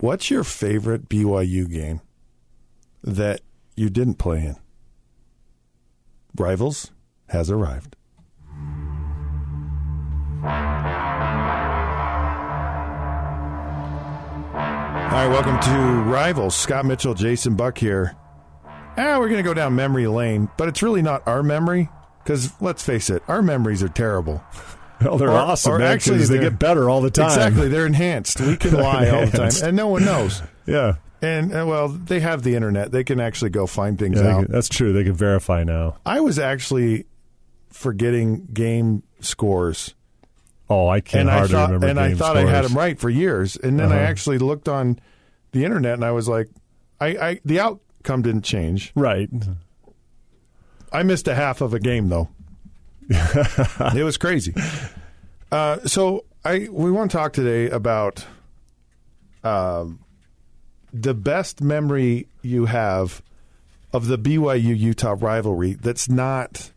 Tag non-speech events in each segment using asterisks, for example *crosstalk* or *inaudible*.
What's your favorite BYU game that you didn't play in? Rivals has arrived. All right, welcome to Rivals. Scott Mitchell, Jason Buck here. Ah, we're going to go down memory lane, but it's really not our memory because let's face it, our memories are terrible. Well, they're Or- awesome, or man, actually they get better all the time. Exactly, they're enhanced. We can *laughs* lie all the time, and no one knows. *laughs* Yeah. And uh, well, they have the internet; they can actually go find things Yeah, out. can- that's true. They can verify now. I was actually forgetting game scores, Oh, I can't and I thought, remember. and I thought I had them right for years, and then I Uh-huh. actually looked on the internet, and I was like, I, I the outcome didn't change. Right. I missed a half of a game though. It was crazy. Uh, so I we want to talk today about um, the best memory you have of the BYU Utah rivalry. That's not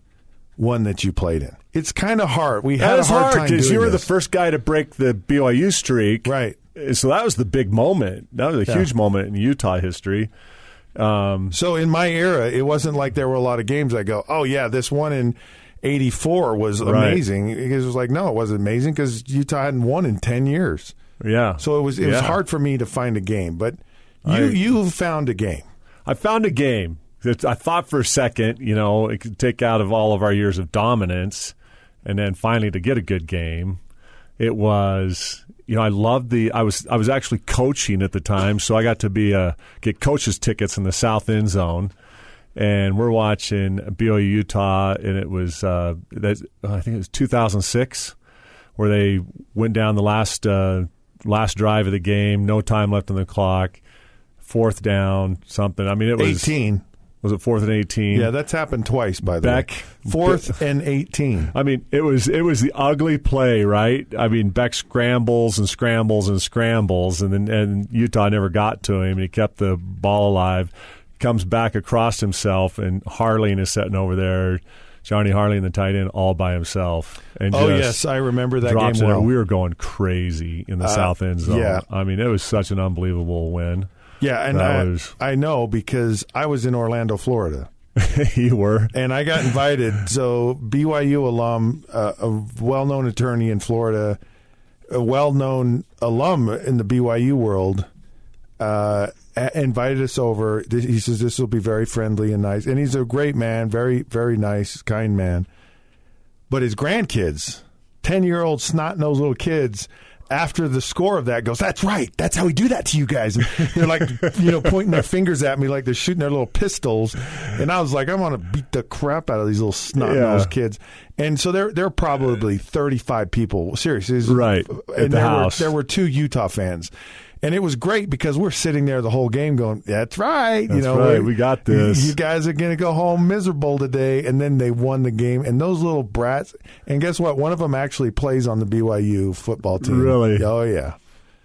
one that you played in. It's kind of hard. We had a hard, hard time because you were this. the first guy to break the BYU streak. right. So that was the big moment. That was a Yeah. huge moment in Utah history. Um, So in my era, it wasn't like there were a lot of games I go, oh yeah, this one in '84 was amazing. Because it was like, no, it wasn't amazing because Utah hadn't won in ten years. yeah. So it was it was hard for me to find a game. But you I- you found a game. I found a game that I thought for a second, you know, it could take out of all of our years of dominance, and then finally to get a good game, it was, you know, I loved the. I was I was actually coaching at the time, so I got to be uh, get coaches tickets in the south end zone, and we're watching BYU Utah, and it was uh, that I think it was 2006, where they went down the last uh, last drive of the game, no time left on the clock. Fourth down, something. I mean, it was Eighteen. was it fourth and eighteen? Yeah, that's happened twice by the Beck- way. Fourth and eighteen. I mean, it was it was the ugly play, right? I mean, Beck scrambles and scrambles and scrambles, and then and Utah never got to him, and he kept the ball alive. Comes back across himself, and Harline is sitting over there. Johnny Harline, the tight end, all by himself, and Oh yes, I remember that game well. We were going crazy in the Uh, south end zone. yeah. I mean, it was such an unbelievable win. yeah, and I, was- I know because I was in Orlando, Florida. *laughs* you were and I got invited. *laughs* So BYU alum, uh, a well-known attorney in Florida, a well-known alum in the BYU world, uh, invited us over. He says this will be very friendly and nice, and he's a great man, very very nice, kind man. But his grandkids, ten-year-old snot-nosed little kids. After the score of that goes, that's right. That's how we do that to you guys. And they're like, you know, pointing their fingers at me like they're shooting their little pistols. And I was like, I want to beat the crap out of these little snot nosed Yeah. kids. And so there, there are probably 35 people. Seriously. Right, And at the there, house. Were, there were two Utah fans. And it was great because we're sitting there the whole game going, that's right. you know, right. we- got this. You guys are going to go home miserable today. And then they won the game. And those little brats. And guess what? One of them actually plays on the BYU football team. Really? Oh, yeah.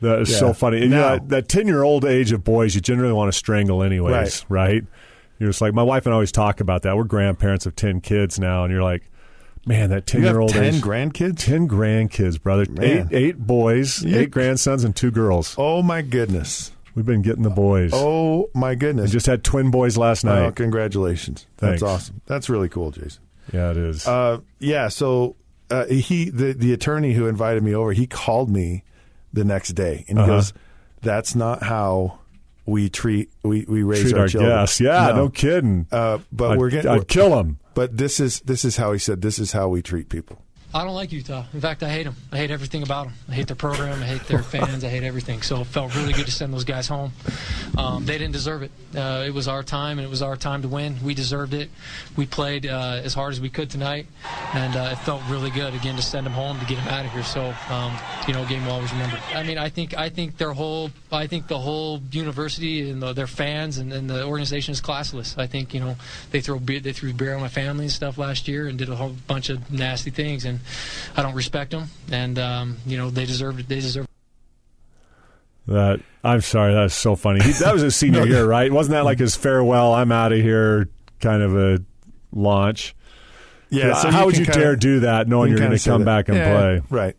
That is Yeah. so funny. And, Now- you know, that ten year old age of boys, you generally want to strangle anyways, right? You're just like my wife and I always talk about that. We're grandparents of ten kids now, and you're like, man, that ten year old 10 age, grandkids? ten grandkids, brother, Man. eight eight boys, You- eight grandsons, and two girls. Oh, my goodness. We've been getting the boys. Oh, my goodness, We just had twin boys last Oh, night. congratulations. That's awesome. That's really cool, Jason. yeah, it is. Uh, yeah, so uh, he the the attorney who invited me over, he called me the next day and he Uh-huh. goes, "That's not how we treat we we raise Treat our, our children." guests. Yeah, no, kidding. Uh, but I'd, we're getting I'd kill them. But this is this is how he said this is how we treat people. I don't like Utah. In fact, I hate them. I hate everything about them. I hate their program. I hate their *laughs* fans. I hate everything. So it felt really good to send those guys home. Um, they didn't deserve it. Uh, it was our time, and it was our time to win. We deserved it. We played uh, as hard as we could tonight, and uh, it felt really good again to send them home to get them out of here. So um, you know, game we'll always remember. I mean, I think I think their whole I think the whole university and the, their fans and, and the organization is classless. I think you know they throw beer, they threw beer on my family and stuff last year and did a whole bunch of nasty things, and I don't respect them. And um, you know they deserve it. They deserve. That I'm sorry, that's so funny. He, that was his senior year, right? Wasn't that like his farewell? I'm out of here, kind of a launch. Yeah. how would you dare do that, knowing you're going to come back and play? Right.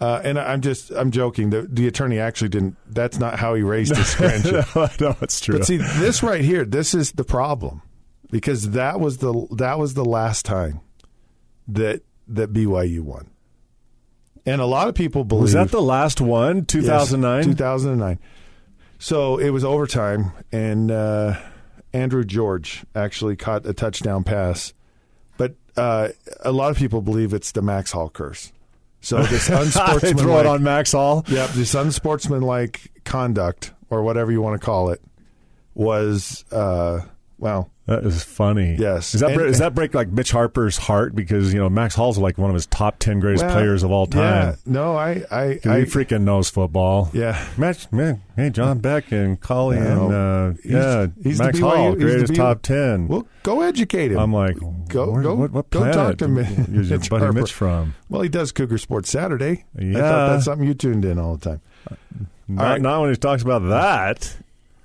Uh, and I- I'm just I'm joking. The, the attorney actually didn't. That's not how he raised his *laughs* grandchildren. no, it's true. But see, this right here, this is the problem because that was the that was the last time that that BYU won, and a lot of people believe was that the last one? Two thousand nine. Two thousand and nine. So it was overtime, and uh, Andrew George actually caught a touchdown pass, but uh, a lot of people believe it's the Max Hall curse. So this *laughs* unsportsmanlike, throw it on Max Hall. Yep, this unsportsmanlike conduct, or whatever you want to call it, was uh, well, That is funny. Yes. Does that, And- break, does that break like Mitch Harper's heart because you know Max Hall's like one of his top ten greatest well, players of all Yeah, time. no, I, I, I he freaking knows football. yeah. Match, man, hey, John Beck and Collie No, and uh, he's- yeah, he's Max BYU Hall, the greatest BYU top ten. Well, go educate him. I'm like, Go- where- go- what, what go talk to Mi- is your *laughs* Mitch buddy Harper. Mitch from? well, he does Cougar Sports Saturday. I Yeah. thought that's something you tuned in all the time. Not, right. not when he talks about that.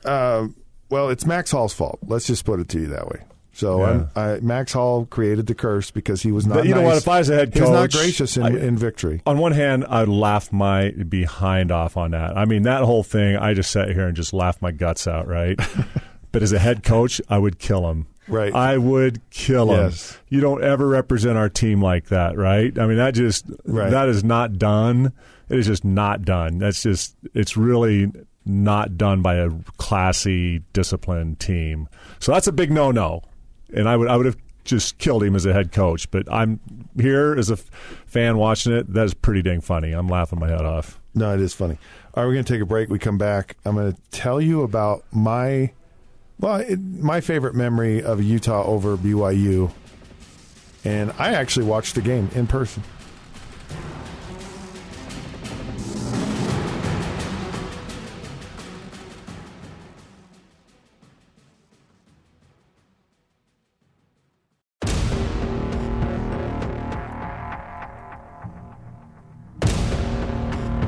Um, well, it's Max Hall's fault. Let's just put it to you that way. So Yeah. I'm, Max Hall created the curse because he was not. But you know what? If I was a head he was not gracious in, I- in victory. On one hand, I'd laugh my behind off on that. I mean, that whole thing, I just sat here and just laughed my guts out, right? *laughs* but as a head coach, I would kill him. Right. I would kill him. Yes. You don't ever represent our team like that, right? I mean, that just Right. that is not done. It is just not done. That's just it's really not done by a classy, disciplined team. So that's a big no-no. And I would I would have just killed him as a head coach. But I'm here as a f- fan watching it. That is pretty dang funny. I'm laughing my head off. No, it is funny. All right, we're going to take a break. We come back. I'm going to tell you about my well, it, my favorite memory of Utah over BYU, and I actually watched the game in person.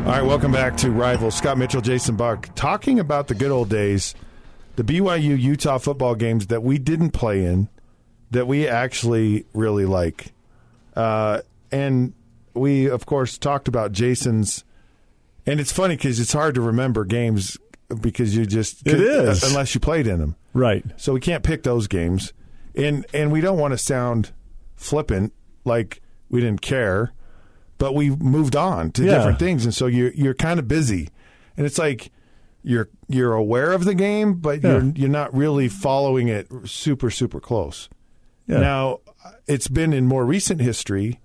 All right, welcome back to Rival. Scott Mitchell, Jason Buck, talking about the good old days, the BYU Utah football games that we didn't play in, that we actually really like. Uh, and we, of course, talked about Jason's. And it's funny because it's hard to remember games because you just It is. unless you played in them. Right. So we can't pick those games, and and we don't want to sound flippant like we didn't care, but we moved on to Yeah. different things, and so you're you're kind of busy, and it's like you're you're aware of the game, but Yeah. you're you're not really following it super super close. Yeah. Now it's been in more recent history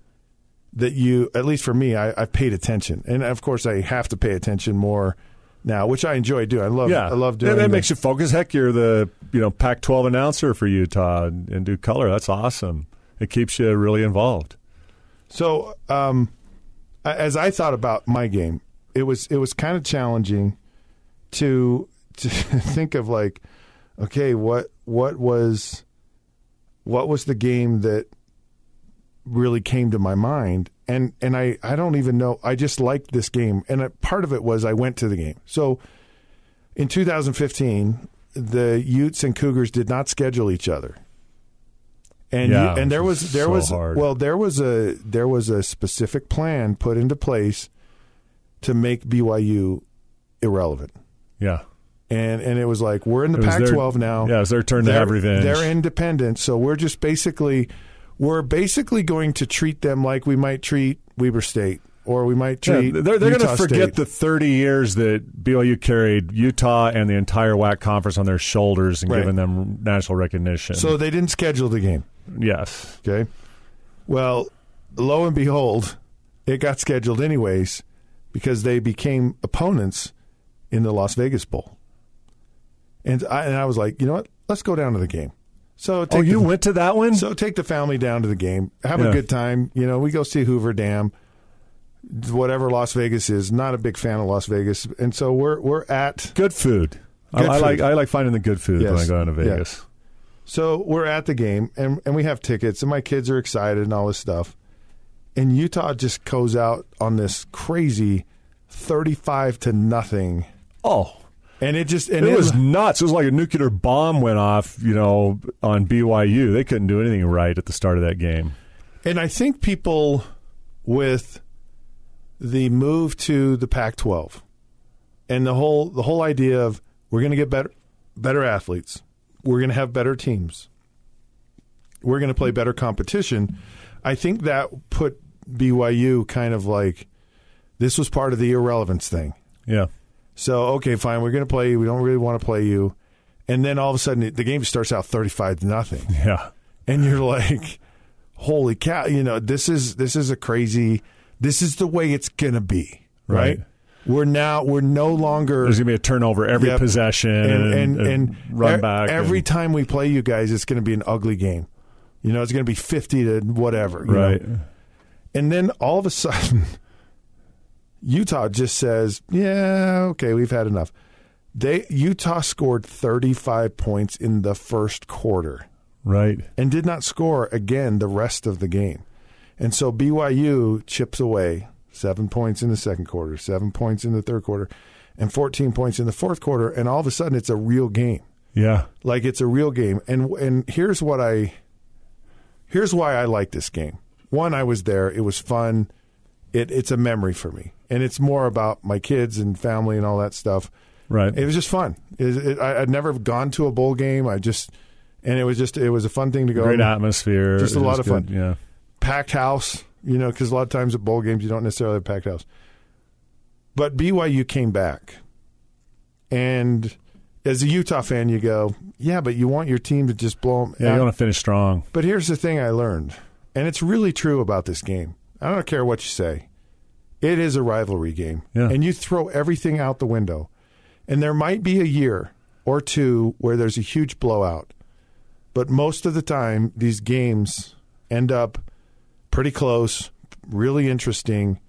that you, at least for me, I, I've paid attention, and of course I have to pay attention more now, which I enjoy doing. I love yeah, I love doing. That, that makes you focus. Heck, you're the you know Pac-12 announcer for Utah and, and do color. That's awesome. It keeps you really involved. So, um, as I thought about my game, it was it was kind of challenging to to *laughs* think of like, okay, what what was what was the game that really came to my mind, and and I I don't even know. I just liked this game, and a, part of it was I went to the game. So, in 2015, the Utes and Cougars did not schedule each other. And Yeah, you, and there was there so was hard. well there was a there was a specific plan put into place to make BYU irrelevant. Yeah, And and it was like we're in the It was their- Pac-12 now. yeah, it's their turn to They're- have revenge. They're independent, so we're just basically we're basically going to treat them like we might treat Weber State or we might Yeah, treat. they're they're going to forget State. the 30 years that BYU carried Utah and the entire WAC conference on their shoulders and Right. given them national recognition. So they didn't schedule the game. Yes, Okay. Well, lo and behold, it got scheduled anyways because they became opponents in the Las Vegas Bowl. And I and I was like, you know what? Let's go down to the game. So oh, you the, went to that one? so take the family down to the game. Have Yeah. a good time. You know, we go see Hoover Dam. Whatever Las Vegas is, not a big fan of Las Vegas, and so we're we're at good food. I, Good I like. I like finding the good food when I go down to Yeah. So we're at the game and, and we have tickets and my kids are excited and all this stuff. And Utah just goes out on this crazy 35 to nothing. Oh, And it just and it was nuts. It was like a nuclear bomb went off, you know, on BYU. They couldn't do anything right at the start of that game. and I think people with the move to the Pac-12 and the whole the whole idea of we're going to get better better athletes, we're going to have better teams, we're going to play better competition. I think that put BYU kind of like this was part of the irrelevance thing. Yeah. So okay, fine, we're going to play you. We don't really want to play you, and then all of a sudden the game starts out thirty-five to nothing, *laughs* Yeah. and you're like, "Holy cow!" You know, this is this is a crazy. This is the way it's going to be, right? Right. We're now we're no longer There's going to be a turnover every Yep. possession and and, and, run e- back. every and- time we play you guys. It's going to be an ugly game. You know, it's going to be fifty to whatever. you know? right. And then all of a *laughs* sudden, Utah just says, "Yeah, okay, we've had enough." They Utah scored 35 points in the first quarter Right. and did not score again the rest of the game. And so BYU chips away 7 points in the second quarter, 7 points in the third quarter, and 14 points in the fourth quarter and all of a sudden it's a real game Yeah. like it's a real game. And and here's what I here's why I like this game. One, I was there. It was fun. It it's a memory for me, and it's more about my kids and family and all that stuff. Right. It was just fun. It, it, I, I'd never gone to a bowl game. I just and it was just it was a fun thing to go. Great atmosphere. Just a lot of fun. Yeah. packed house, you know, because a lot of times at bowl games you don't necessarily have a packed house. But BYU came back, and as a Utah fan, you go, yeah, but you want your team to just blow them. Yeah. You want to finish strong. But here's the thing I learned, and it's really true about this game. I don't care what you say. It is a rivalry game. Yeah. And you throw everything out the window. And there might be a year or two where there's a huge blowout. But most of the time, these games end up pretty close, really interesting.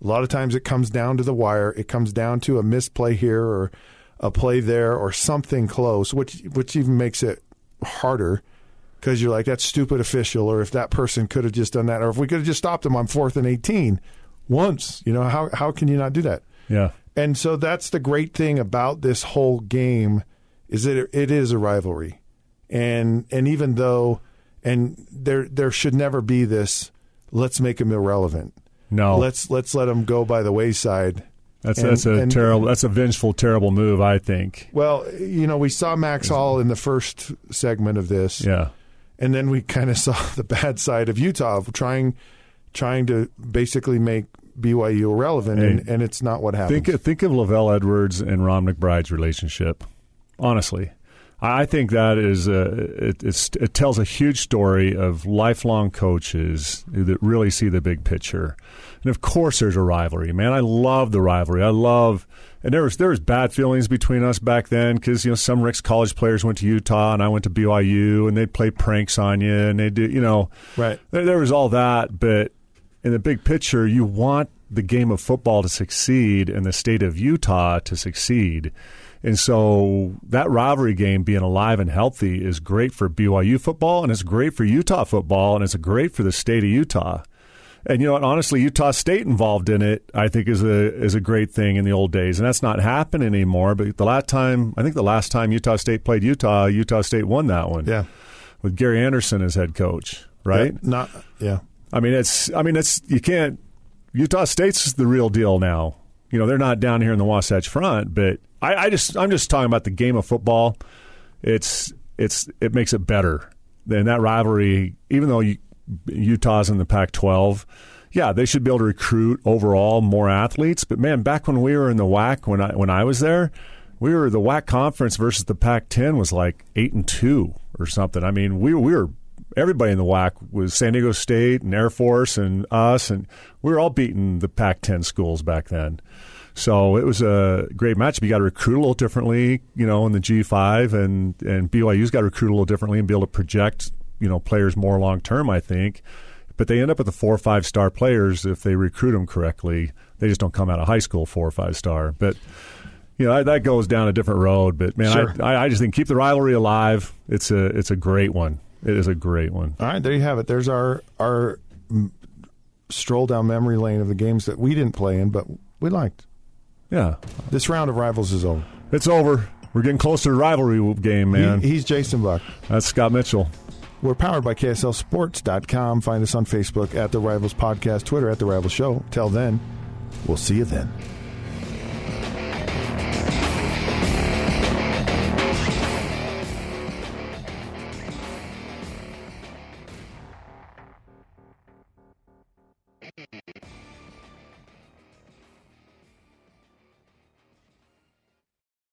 A lot of times it comes down to the wire. It comes down to a misplay here or a play there or something close, which which even makes it harder because you're like, that's stupid official, or if that person could have just done that, or if we could have just stopped him on fourth and 18 once, you know, how, how can you not do that? Yeah. And so that's the great thing about this whole game is that it, it is a rivalry. And and even though and there there should never be this let's make them irrelevant. No. Let's let's let them go by the wayside. That's and- that's a and- terrible. That's a vengeful, terrible move. I think. Well, you know, we saw Max Hall in the first segment of this. Yeah. and then we *laughs* kind of saw the bad side of Utah of trying trying to basically make BYU irrelevant, and, and it's not what happened. Think think of LaVell Edwards and Ron McBride's relationship. Honestly, I think that is a, it, it's, it tells a huge story of lifelong coaches that really see the big picture. And of course, there's a rivalry, man. I love the rivalry. I love, and there was there was bad feelings between us back then because you know some Ricks College players went to Utah and I went to BYU, and they'd play pranks on you, and they do, you know, Right. there, there was all that, but in the big picture, you want the game of football to succeed and the state of Utah to succeed. And so that rivalry game being alive and healthy is great for BYU football and it's great for Utah football and it's great for the state of Utah. And you know what? Honestly, Utah State involved in it, I think, is a is a great thing in the old days, and that's not happening anymore. But the last time, I think the last time Utah State played Utah, Utah State won that one yeah, with Gary Anderson as head coach, right? Yeah, not yeah. I mean, it's. I mean, it's. You can't. Utah State's the real deal now. You know, they're not down here in the Wasatch Front, but I, I just. I'm just talking about the game of football. It's. It's. It makes it better. And that rivalry, even though you, Utah's in the Pac-12, yeah, they should be able to recruit overall more athletes. But man, back when we were in the WAC, when I when I was there, we were the WAC conference versus the Pac-10 was like eight and two or something. I mean, we we were everybody in the WAC was San Diego State and Air Force and us, and we were all beating the Pac-10 schools back then. So it was a great matchup. You got to recruit a little differently, you know, in the G5, and and BYU's got to recruit a little differently and be able to project, you know, players more long term. I think, but they end up with the four or five star players if they recruit them correctly. They just don't come out of high school four or five star, but. You know that goes down a different road, but man, Sure. I, I just think keep the rivalry alive. It's a it's a great one. It is a great one. All right, there you have it. There's our our stroll down memory lane of the games that we didn't play in, but we liked. Yeah, This round of rivals is over. it's over. We're getting closer to the rivalry game, man. He, he's Jason Buck. That's Scott Mitchell. We're powered by KSLSports.com. Find us on Facebook at The Rivals Podcast, Twitter at The Rivals Show. Till then, We'll see you then.